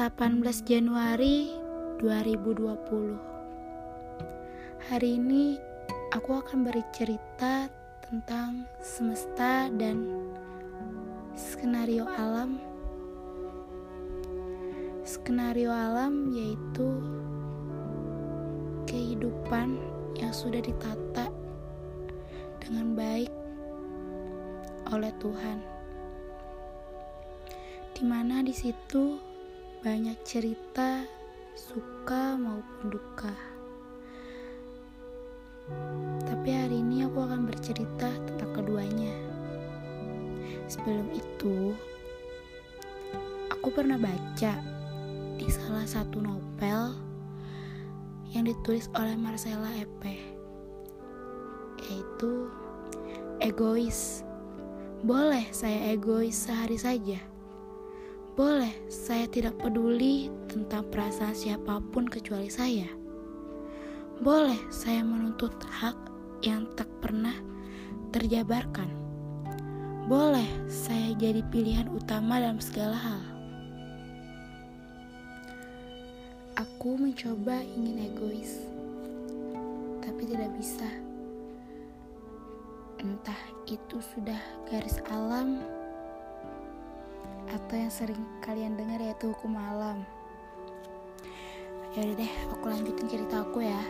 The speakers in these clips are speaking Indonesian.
18 Januari 2020 Hari ini aku akan bercerita tentang semesta dan skenario alam. Skenario alam yaitu kehidupan yang sudah ditata dengan baik oleh Tuhan. Di mana di situ banyak cerita suka maupun duka. Tapi hari ini aku akan bercerita tentang keduanya. Sebelum itu, aku pernah baca di salah satu novel yang ditulis oleh Marcella Epe, yaitu Egois. Boleh saya egois sehari saja? Boleh, saya tidak peduli tentang perasaan siapa pun kecuali saya. Boleh, saya menuntut hak yang tak pernah terjabarkan. Boleh, saya jadi pilihan utama dalam segala hal. Aku mencoba ingin egois, tapi tidak bisa. Entah itu sudah garis alam atau yang sering kalian dengar yaitu hukum malam. Ya udah deh, aku lanjutin cerita aku ya.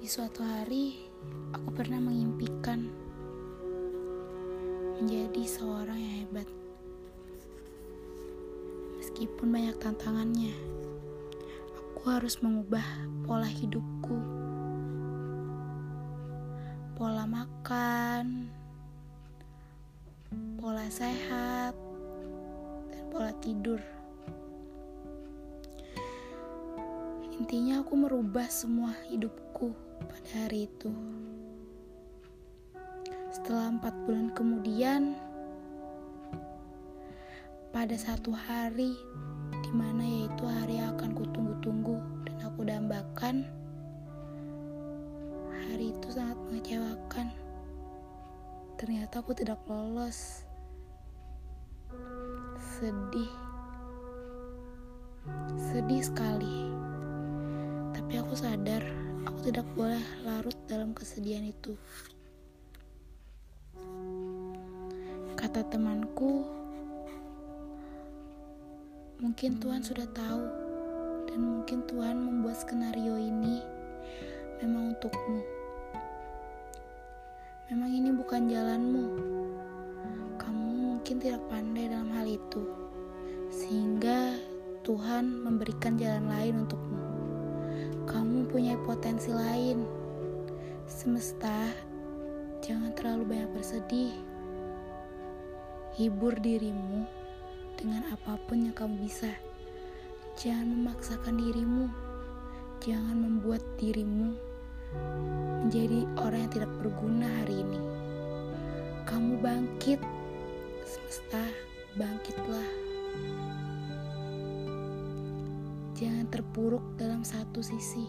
Di suatu hari, aku pernah mengimpikan menjadi seorang yang hebat. Meskipun banyak tantangannya, aku harus mengubah pola hidupku, pola makan, pola sehat, dan pola tidur. Intinya aku merubah semua hidupku pada hari itu. Setelah empat bulan kemudian, pada satu hari di mana yaitu hari yang akan kutunggu-tunggu dan aku dambakan, hari itu sangat mengecewakan. Ternyata aku tidak lolos sedih. Sedih sekali. Tapi aku sadar aku tidak boleh larut dalam kesedihan itu. Kata temanku mungkin Tuhan sudah tahu dan mungkin Tuhan membuat skenario ini memang untukmu. Memang ini bukan jalanmu mungkin tidak pandai dalam hal itu, sehingga Tuhan memberikan jalan lain untukmu. Kamu punya potensi lain. Semesta, jangan terlalu banyak bersedih. Hibur dirimu dengan apa pun yang kamu bisa. Jangan memaksakan dirimu. Jangan membuat dirimu menjadi orang yang tidak berguna hari ini. Kamu bangkit Semesta, bangkitlah. Jangan terpuruk dalam satu sisi.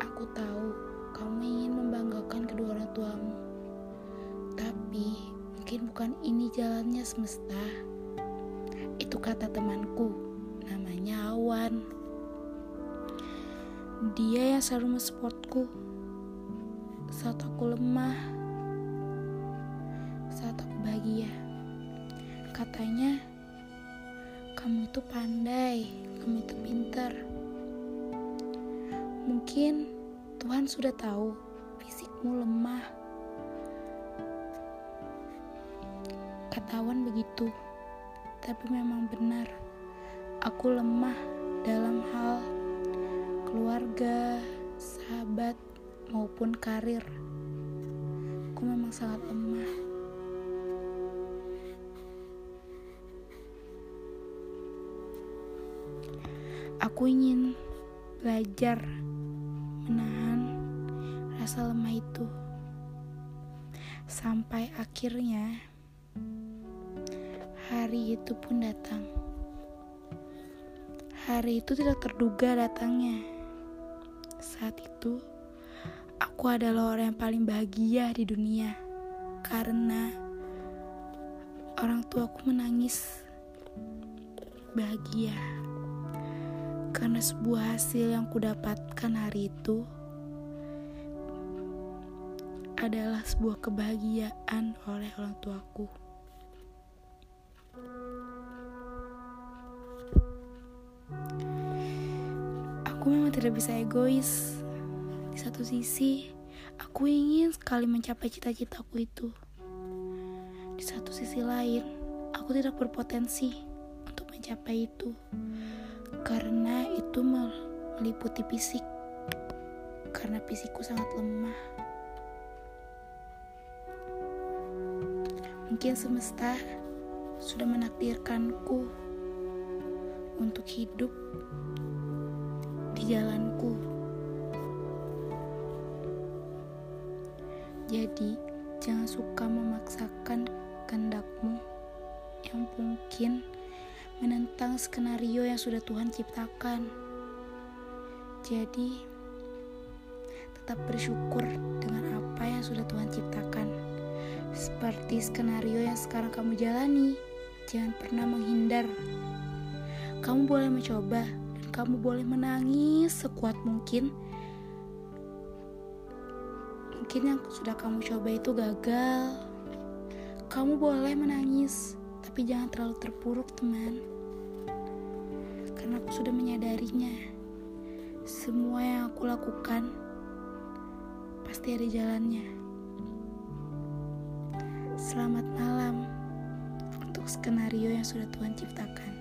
Aku tahu kamu ingin membanggakan kedua orang tuamu. Tapi mungkin bukan ini jalannya semesta. Itu kata temanku, namanya Awan. Dia yang selalu mensupport saat aku lemah bahagia. Katanya, kamu itu pandai, kamu itu pintar. Mungkin Tuhan sudah tahu fisikmu lemah. Katawan begitu, tapi memang benar. Aku lemah dalam hal keluarga, sahabat, maupun karir. Aku memang sangat lemah. Aku ingin belajar menahan rasa lemah itu sampai akhirnya hari itu pun datang. Hari itu tidak terduga datangnya. Saat itu, aku adalah orang yang paling bahagia di dunia karena orang tuaku menangis bahagia karena sebuah hasil yang kudapatkan hari itu adalah sebuah kebahagiaan oleh orang tuaku. Aku memang tidak bisa egois. Di satu sisi, aku ingin sekali mencapai cita-citaku itu. Di satu sisi lain, aku tidak berpotensi untuk mencapai itu karena itu meliputi fisik. Karena fisikku sangat lemah. Mungkin semesta sudah menakdirkanku untuk hidup di jalanku. Jadi, jangan suka memaksakan kehendakmu yang mungkin menentang skenario yang sudah Tuhan ciptakan. Jadi, tetap bersyukur dengan apa yang sudah Tuhan ciptakan. Seperti skenario yang sekarang kamu jalani, jangan pernah menghindar. Kamu boleh mencoba dan kamu boleh menangis sekuat mungkin. Mungkin yang sudah kamu coba itu gagal, kamu boleh menangis, tapi jangan terlalu terpuruk, teman. Karena aku sudah menyadarinya. Semua yang aku lakukan pasti ada jalannya. Selamat malam untuk skenario yang sudah Tuhan ciptakan.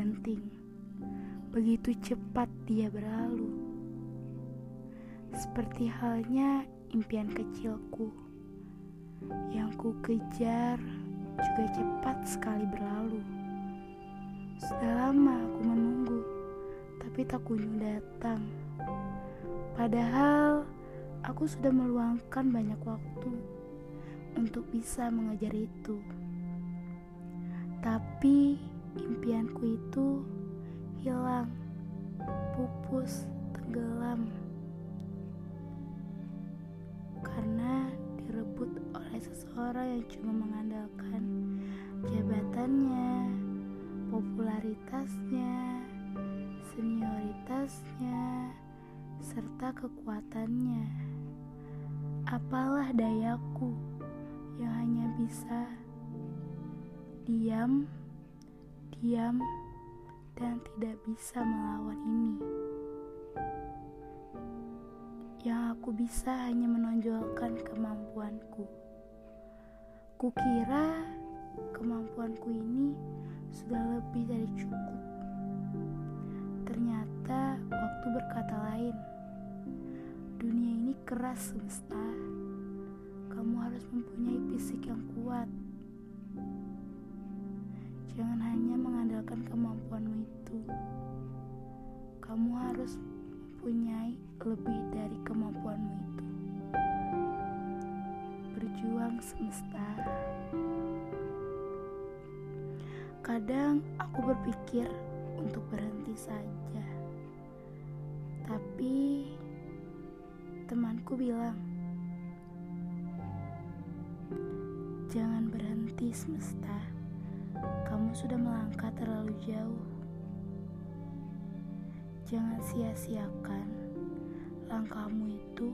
Pun berdenting. Begitu cepat dia berlalu. Seperti halnya impian kecilku yang ku kejar juga cepat sekali berlalu. Sudah lama aku menunggu, tapi tak kunjung datang. Padahal aku sudah meluangkan banyak waktu untuk bisa mengejar itu. Tapi impianku itu hilang, pupus, tenggelam karena direbut oleh seseorang yang cuma mengandalkan jabatannya, popularitasnya, senioritasnya, serta kekuatannya. Apalah dayaku yang hanya bisa diam, diam, dan tidak bisa melawan ini. Yang aku bisa hanya menonjolkan kemampuanku. Kukira kemampuanku ini sudah lebih dari cukup. Ternyata waktu berkata lain. Dunia ini keras semesta. Kamu harus mempunyai fisik yang kuat. Jangan hanya mengandalkan kemampuanmu itu. Kamu harus mempunyai lebih dari kemampuanmu itu. Berjuang semesta. Kadang aku berpikir untuk berhenti saja. Tapi temanku bilang, "Jangan berhenti semesta. Kamu sudah melangkah terlalu jauh." Jangan sia-siakan langkahmu itu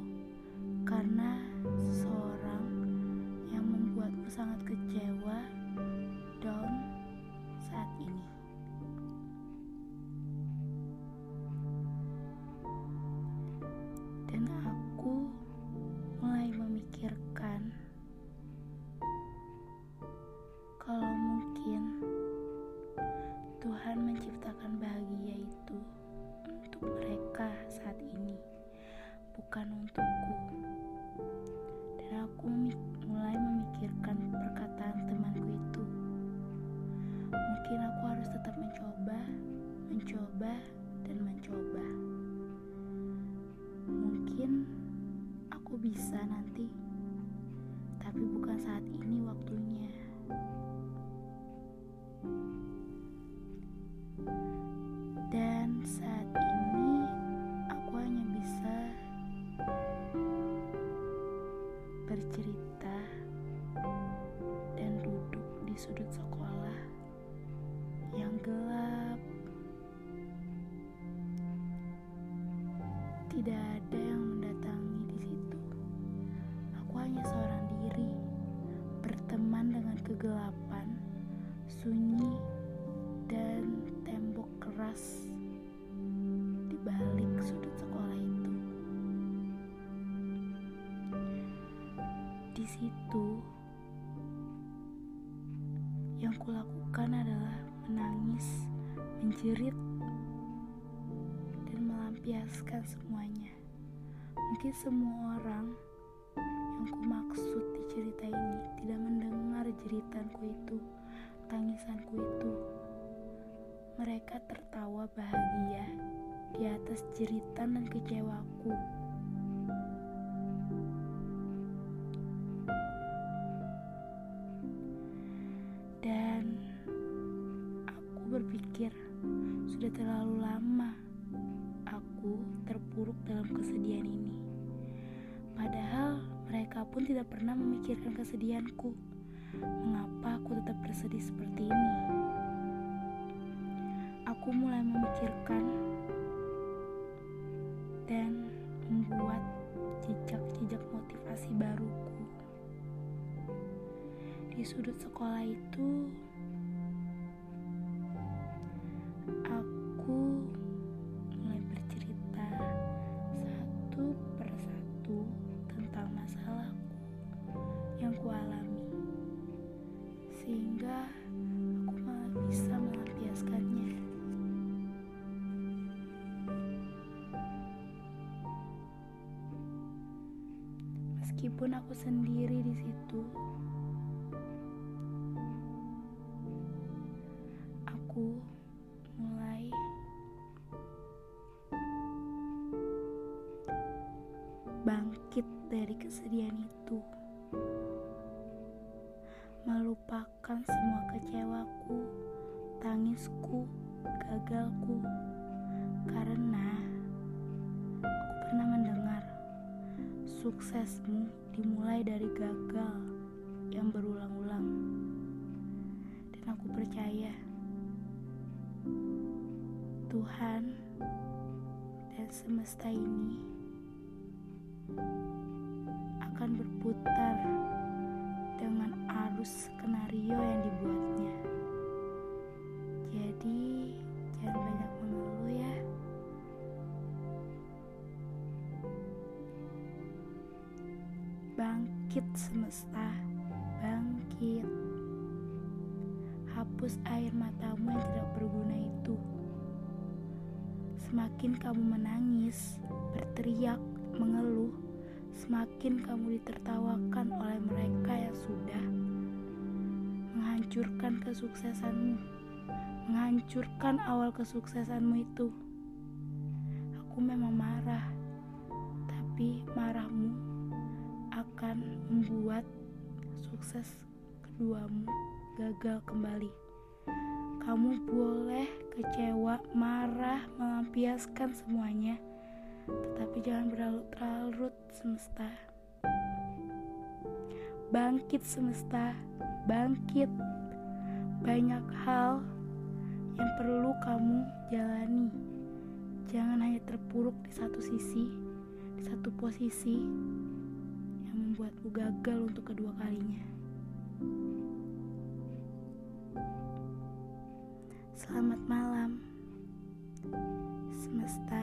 sunyi, dan tembok keras di balik sudut sekolah itu. Di situ, yang kulakukan adalah menangis, menjerit, dan melampiaskan semuanya. Mungkin semua orang yang ku maksud di cerita ini tidak mendengar jeritanku itu, tangisanku itu. Mereka tertawa bahagia di atas jeritan dan kecewaku. Dan aku berpikir sudah terlalu lama aku terpuruk dalam kesedihan ini. Padahal mereka pun tidak pernah memikirkan kesedihanku. Mengapa aku tetap bersedih seperti ini? Aku mulai memikirkan dan membuat jejak-jejak motivasi baruku. Di sudut sekolah itu, aku mulai bercerita satu persatu tentang masalahku yang kualami, sehingga aku malah bisa melampiaskannya. Meskipun aku sendiri di situ, aku mulai bangkit dari kesedihan itu, melupakan semua kecewaku, tangisku, gagalku, karena aku pernah mendengar suksesmu dimulai dari gagal yang berulang-ulang, dan aku percaya Tuhan dan semesta ini akan berputar skenario yang dibuatnya. Jadi, jangan banyak mengeluh ya. Bangkit semesta, bangkit. Hapus air matamu yang tidak berguna itu. Semakin kamu menangis, berteriak, mengeluh, semakin kamu ditertawakan oleh mereka yang sudah menghancurkan kesuksesanmu, menghancurkan awal kesuksesanmu itu. Aku memang marah, tapi marahmu akan membuat sukses keduamu gagal kembali. Kamu boleh kecewa, marah, melampiaskan semuanya, tetapi jangan berlarut-larut semesta. Bangkit semesta, bangkit. Banyak hal yang perlu kamu jalani. Jangan hanya terpuruk di satu sisi, di satu posisi yang membuatmu gagal untuk kedua kalinya. Selamat malam, semesta,